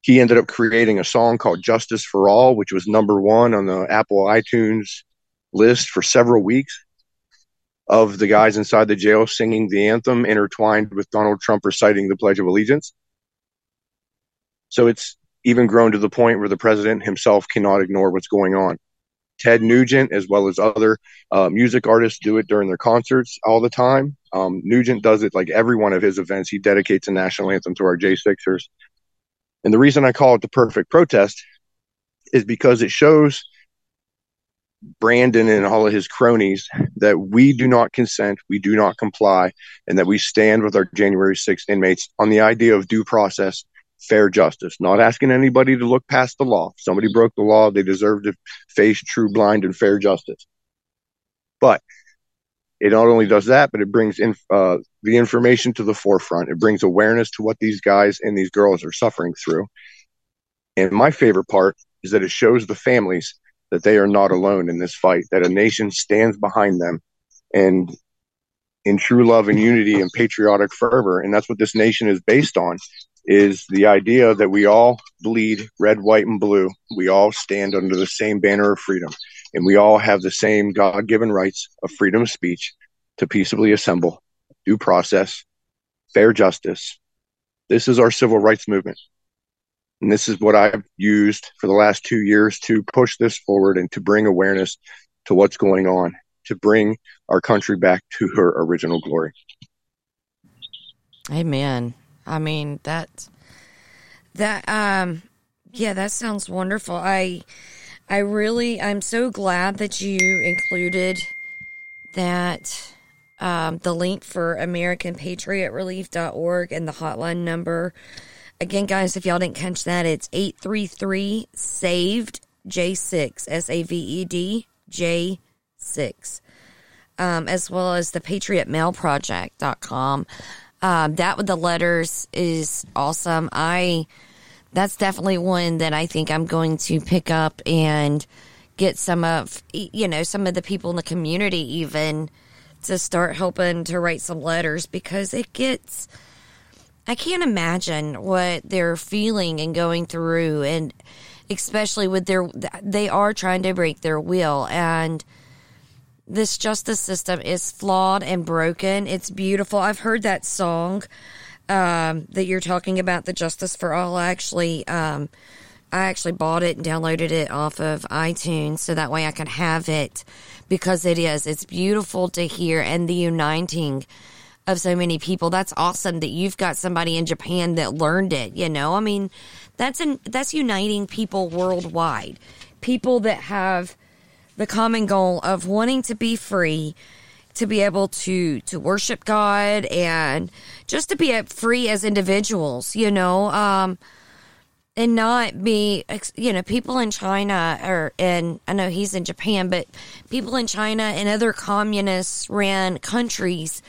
he ended up creating a song called Justice for All, which was number one on the Apple iTunes list for several weeks of the guys inside the jail singing the anthem intertwined with Donald Trump reciting the Pledge of Allegiance. So it's even grown to the point where the president himself cannot ignore what's going on. Ted Nugent, as well as other uh, music artists, do it during their concerts all the time. Um, Nugent does it like every one of his events. He dedicates a national anthem to our J6ers. And the reason I call it the perfect protest is because it shows Brandon and all of his cronies that we do not consent, we do not comply, and that we stand with our January 6th inmates on the idea of due process, fair justice, not asking anybody to look past the law. If somebody broke the law, they deserve to face true, blind, and fair justice. But it not only does that, but it brings in uh, the information to the forefront. It brings awareness to what these guys and these girls are suffering through. And my favorite part is that it shows the families that they are not alone in this fight, that a nation stands behind them and in true love and unity and patriotic fervor. And that's what this nation is based on is the idea that we all bleed red, white, and blue. We all stand under the same banner of freedom, and we all have the same God given rights of freedom of speech to peaceably assemble, due process, fair justice. This is our civil rights movement. And this is what I've used for the last two years to push this forward and to bring awareness to what's going on, to bring our country back to her original glory. Amen. I mean that that um yeah, that sounds wonderful. I I really I'm so glad that you included that um, the link for AmericanPatriotRelief.org and the hotline number Again, guys, if y'all didn't catch that, it's 833 SAVED J6, S A V E D J6, um, as well as the PatriotMailProject.com. Um, that with the letters is awesome. I that's definitely one that I think I'm going to pick up and get some of you know some of the people in the community even to start helping to write some letters because it gets I can't imagine what they're feeling and going through, and especially with their, they are trying to break their will, and this justice system is flawed and broken. It's beautiful. I've heard that song um, that you're talking about, the Justice for All. I actually, um, I actually bought it and downloaded it off of iTunes so that way I could have it because it is. It's beautiful to hear and the uniting of so many people. That's awesome that you've got somebody in Japan that learned it, you know? I mean, that's an, that's uniting people worldwide. People that have the common goal of wanting to be free, to be able to to worship God and just to be free as individuals, you know, um, and not be, you know, people in China or and I know he's in Japan, but people in China and other communist ran countries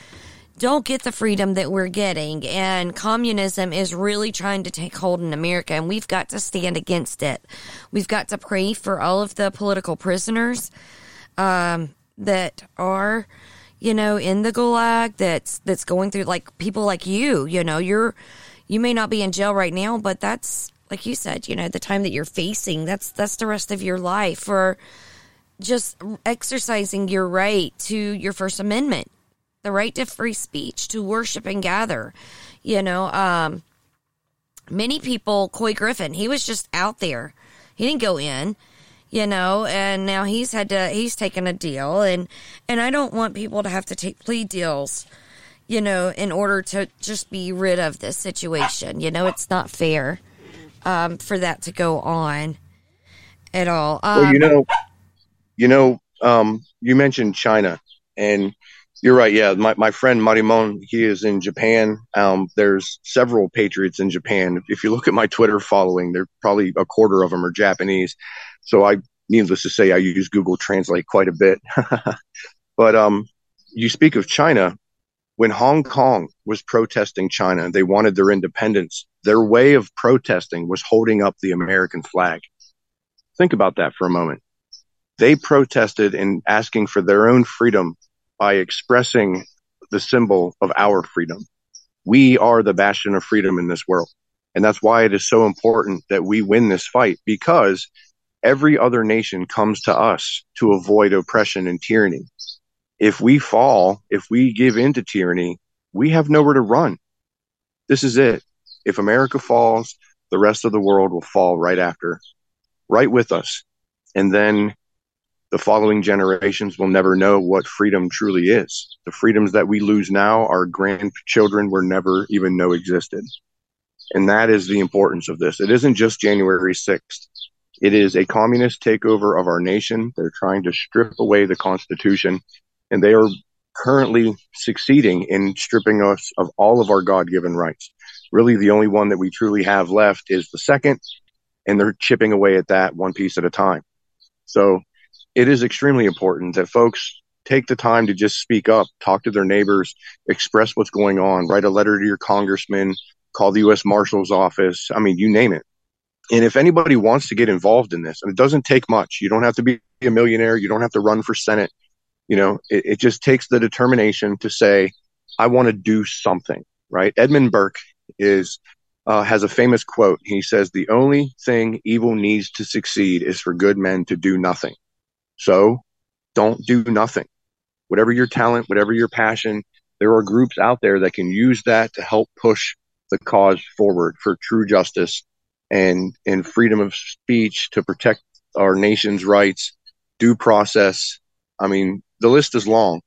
don't get the freedom that we're getting. And communism is really trying to take hold in America, and we've got to stand against it. We've got to pray for all of the political prisoners um, that are, you know, in the gulag. That's that's going through like people like you. You know, you're you may not be in jail right now, but that's like you said. You know, the time that you're facing. That's that's the rest of your life for just exercising your right to your First Amendment the right to free speech, to worship and gather. You know, um, many people, Couy Griffin, he was just out there. He didn't go in, you know, and now he's had to, he's taken a deal. And, and I don't want people to have to take plea deals, you know, in order to just be rid of this situation. You know, it's not fair um, for that to go on at all. Um, well, you know, you know, um, you mentioned China and you're right. Yeah, my, my friend Marimon, he is in Japan. Um, there's several patriots in Japan. If you look at my Twitter following, there probably a quarter of them are Japanese. So I needless to say, I use Google Translate quite a bit. but um, you speak of China. When Hong Kong was protesting China, they wanted their independence. Their way of protesting was holding up the American flag. Think about that for a moment. They protested in asking for their own freedom by expressing the symbol of our freedom. We are the bastion of freedom in this world. And that's why it is so important that we win this fight because every other nation comes to us to avoid oppression and tyranny. If we fall, if we give in to tyranny, we have nowhere to run. This is it. If America falls, the rest of the world will fall right after, right with us. And then the following generations will never know what freedom truly is. The freedoms that we lose now, our grandchildren will never even know existed. And that is the importance of this. It isn't just January 6th. It is a communist takeover of our nation. They're trying to strip away the Constitution, and they are currently succeeding in stripping us of all of our God given rights. Really, the only one that we truly have left is the second, and they're chipping away at that one piece at a time. So it is extremely important that folks take the time to just speak up, talk to their neighbors, express what's going on, write a letter to your congressman, call the U.S. Marshal's office. I mean, you name it. And if anybody wants to get involved in this, and it doesn't take much, you don't have to be a millionaire, you don't have to run for Senate. You know, it, it just takes the determination to say, I want to do something, right? Edmund Burke is uh, has a famous quote. He says, "The only thing evil needs to succeed is for good men to do nothing." So, don't do nothing. Whatever your talent, whatever your passion, there are groups out there that can use that to help push the cause forward for true justice and and freedom of speech to protect our nation's rights, due process. I mean, the list is long.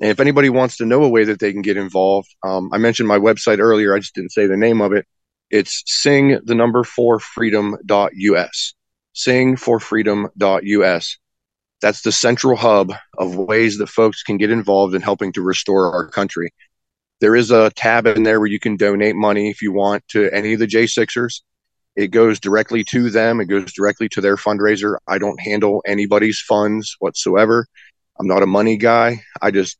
And if anybody wants to know a way that they can get involved, um, I mentioned my website earlier. I just didn't say the name of it. It's sing the number four freedom.us. Sing for freedom.us. That's the central hub of ways that folks can get involved in helping to restore our country. There is a tab in there where you can donate money if you want to any of the J6ers. It goes directly to them. It goes directly to their fundraiser. I don't handle anybody's funds whatsoever. I'm not a money guy. I just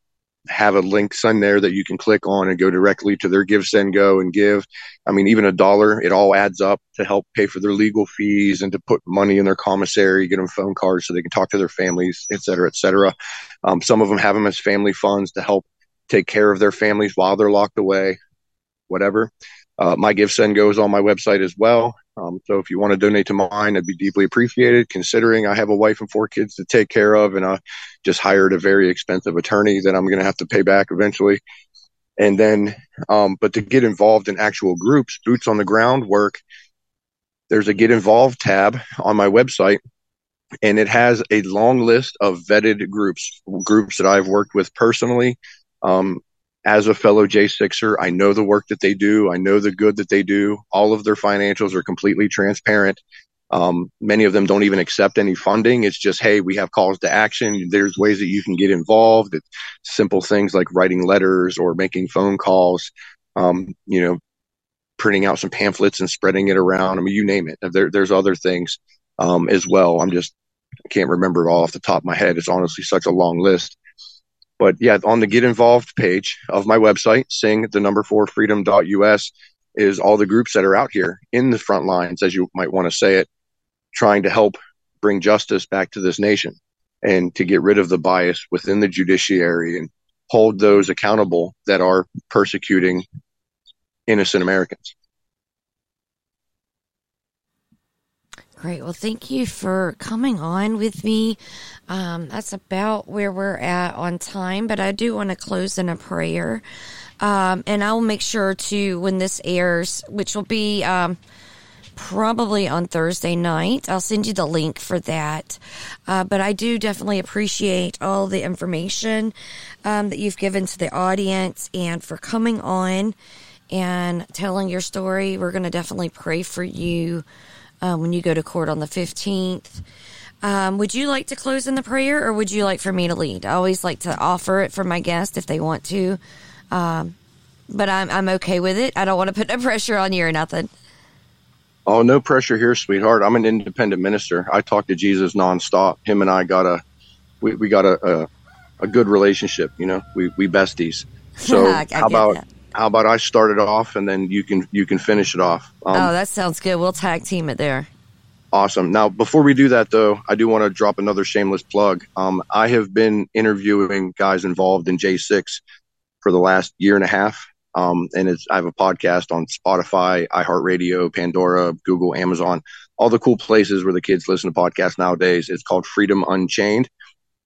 have a link on there that you can click on and go directly to their GiveSendGo and give i mean even a dollar it all adds up to help pay for their legal fees and to put money in their commissary get them phone cards so they can talk to their families et cetera et cetera um, some of them have them as family funds to help take care of their families while they're locked away, whatever. Uh, my give send goes on my website as well. Um, so if you want to donate to mine, it'd be deeply appreciated. Considering I have a wife and four kids to take care of, and I just hired a very expensive attorney that I'm going to have to pay back eventually. And then, um, but to get involved in actual groups, boots on the ground work, there's a get involved tab on my website and it has a long list of vetted groups, groups that I've worked with personally, um, as a fellow J6er, I know the work that they do. I know the good that they do. All of their financials are completely transparent. Um, many of them don't even accept any funding. It's just, hey, we have calls to action. There's ways that you can get involved. It's simple things like writing letters or making phone calls. Um, you know, printing out some pamphlets and spreading it around. I mean, you name it. There, there's other things um, as well. I'm just I can't remember all off the top of my head. It's honestly such a long list. But yeah, on the get involved page of my website, sing the number four freedom.us is all the groups that are out here in the front lines, as you might want to say it, trying to help bring justice back to this nation and to get rid of the bias within the judiciary and hold those accountable that are persecuting innocent Americans. Great. Well, thank you for coming on with me. Um, that's about where we're at on time, but I do want to close in a prayer. Um, and I will make sure to, when this airs, which will be um, probably on Thursday night, I'll send you the link for that. Uh, but I do definitely appreciate all the information um, that you've given to the audience and for coming on and telling your story. We're going to definitely pray for you um, when you go to court on the 15th. Um, would you like to close in the prayer or would you like for me to lead? I always like to offer it for my guests if they want to. Um, but I'm, I'm okay with it. I don't want to put no pressure on you or nothing. Oh, no pressure here, sweetheart. I'm an independent minister. I talk to Jesus nonstop. Him and I got a, we, we got a, a, a good relationship. You know, we we besties. So how about that. How about I start it off and then you can you can finish it off. Um, oh, that sounds good. We'll tag team it there. Awesome. Now, before we do that, though, I do want to drop another shameless plug. Um, I have been interviewing guys involved in J6 for the last year and a half. Um, and it's, I have a podcast on Spotify, iHeartRadio, Pandora, Google, Amazon, all the cool places where the kids listen to podcasts nowadays. It's called Freedom Unchained.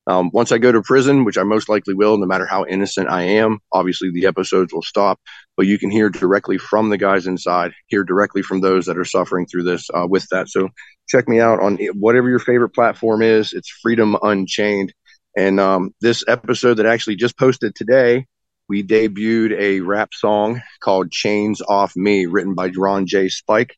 Um, once I go to prison, which I most likely will, no matter how innocent I am, obviously the episodes will stop, but you can hear directly from the guys inside, hear directly from those that are suffering through this uh, with that. So check me out on whatever your favorite platform is. It's Freedom Unchained. And um, this episode that I actually just posted today, we debuted a rap song called Chains Off Me, written by Ron J. Spike.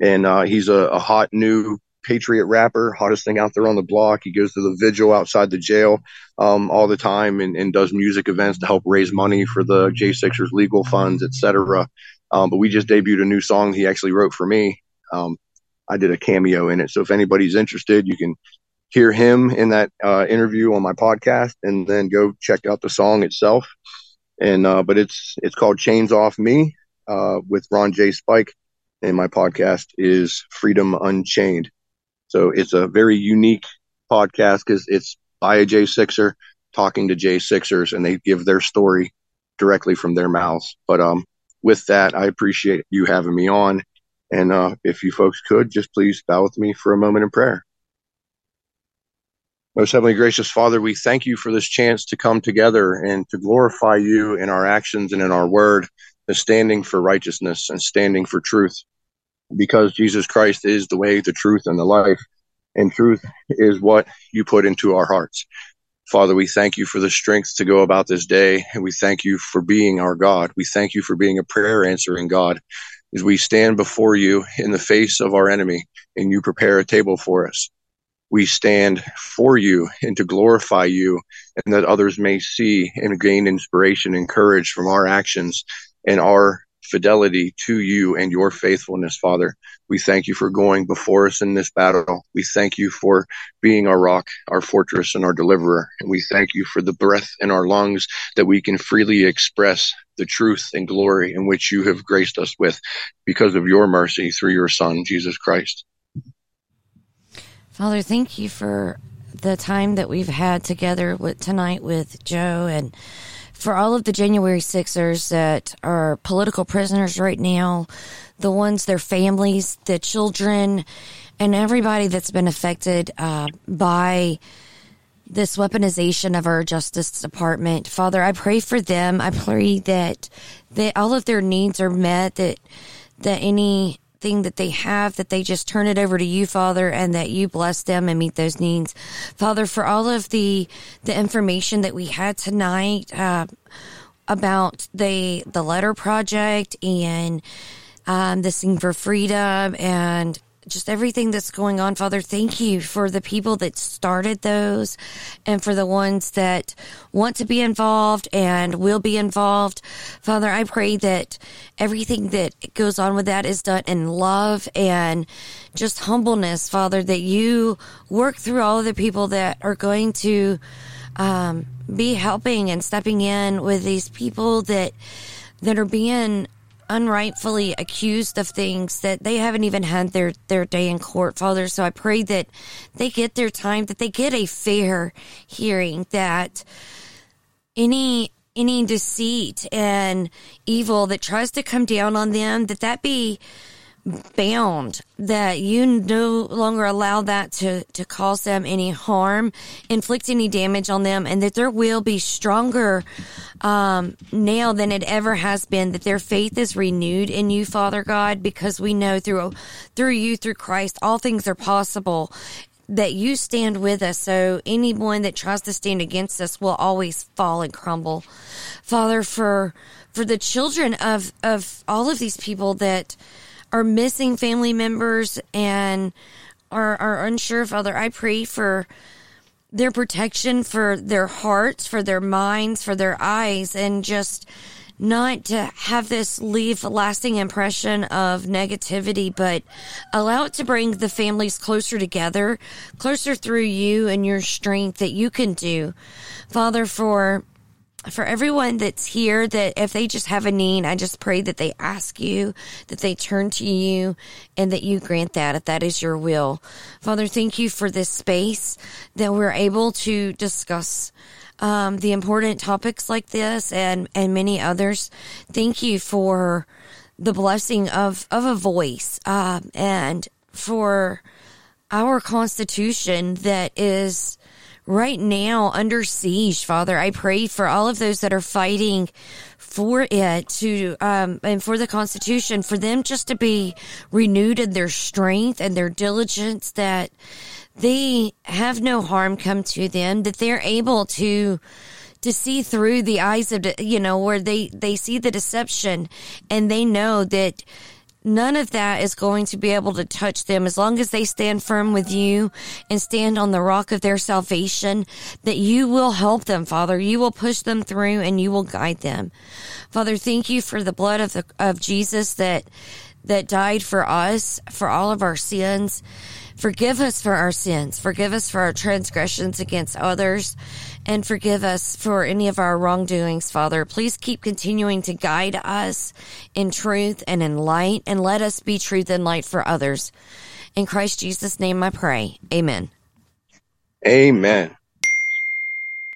And uh, he's a, a hot new patriot rapper, hottest thing out there on the block. He goes to the vigil outside the jail um, all the time and, and, does music events to help raise money for the J6ers legal funds, etc. Um, but we just debuted a new song he actually wrote for me. Um, I did a cameo in it. So if anybody's interested, you can hear him in that uh, interview on my podcast and then go check out the song itself. And uh, but it's it's called Chains Off Me uh, with Ron J. Spike, and my podcast is Freedom Unchained. So it's a very unique podcast because it's by a J6er talking to J6ers and they give their story directly from their mouths. But um, with that, I appreciate you having me on. And uh, if you folks could, just please bow with me for a moment in prayer. Most Heavenly Gracious Father, we thank you for this chance to come together and to glorify you in our actions and in our word, as standing for righteousness and standing for truth because Jesus Christ is the way, the truth, and the life. And truth is what you put into our hearts. Father, we thank you for the strength to go about this day. And we thank you for being our God. We thank you for being a prayer answering God as we stand before you in the face of our enemy and you prepare a table for us. We stand for you and to glorify you and that others may see and gain inspiration and courage from our actions and our fidelity to you and your faithfulness, Father. We thank you for going before us in this battle. We thank you for being our rock, our fortress, and our deliverer. And we thank you for the breath in our lungs that we can freely express the truth and glory in which you have graced us with because of your mercy through your Son, Jesus Christ. Father, thank you for the time that we've had together with tonight with Joe and for all of the January Sixers that are political prisoners right now, the ones, their families, the children, and everybody that's been affected uh, by this weaponization of our Justice Department. Father, I pray for them. I pray that that all of their needs are met. That that any thing that they have, that they just turn it over to you, Father, and that you bless them and meet those needs. Father, for all of the, the information that we had tonight, uh, about the, the letter project and, um, the Sing for Freedom and just everything that's going on, Father. Thank you for the people that started those and for the ones that want to be involved and will be involved. Father, I pray that everything that goes on with that is done in love and just humbleness, Father, that you work through all of the people that are going to um, be helping and stepping in with these people that that are being unrightfully accused of things that they haven't even had their, their day in court, Father. So I pray that they get their time, that they get a fair hearing, that any any deceit and evil that tries to come down on them, that that be bound that you no longer allow that to, to cause them any harm, inflict any damage on them, and that their will be stronger um, now than it ever has been. That their faith is renewed in you, Father God, because we know through through you, through Christ, all things are possible. That you stand with us, so anyone that tries to stand against us will always fall and crumble. Father, for for the children of of all of these people that are missing family members and are, are unsure Father. I pray for their protection, for their hearts, for their minds, for their eyes, and just not to have this leave a lasting impression of negativity, but allow it to bring the families closer together, closer through you and your strength that you can do. Father, for for everyone that's here that if they just have a need, I just pray that they ask you, that they turn to you, and that you grant that if that is your will. Father, thank you for this space that we're able to discuss um, the important topics like this and and many others. Thank you for the blessing of of a voice uh, and for our Constitution that is right now under siege, Father. I pray for all of those that are fighting for it to, um, and for the Constitution, for them just to be renewed in their strength and their diligence that they have no harm come to them, that they're able to, to see through the eyes of, you know, where they, they see the deception and they know that none of that is going to be able to touch them. As long as they stand firm with you and stand on the rock of their salvation that you will help them father. You will push them through and you will guide them. Father thank you for the blood of the of jesus that that died for us for all of our sins. Forgive us for our sins. Forgive us for our transgressions against others and forgive us for any of our wrongdoings, Father. Please keep continuing to guide us in truth and in light and let us be truth and light for others. In Christ Jesus' name I pray. Amen. Amen.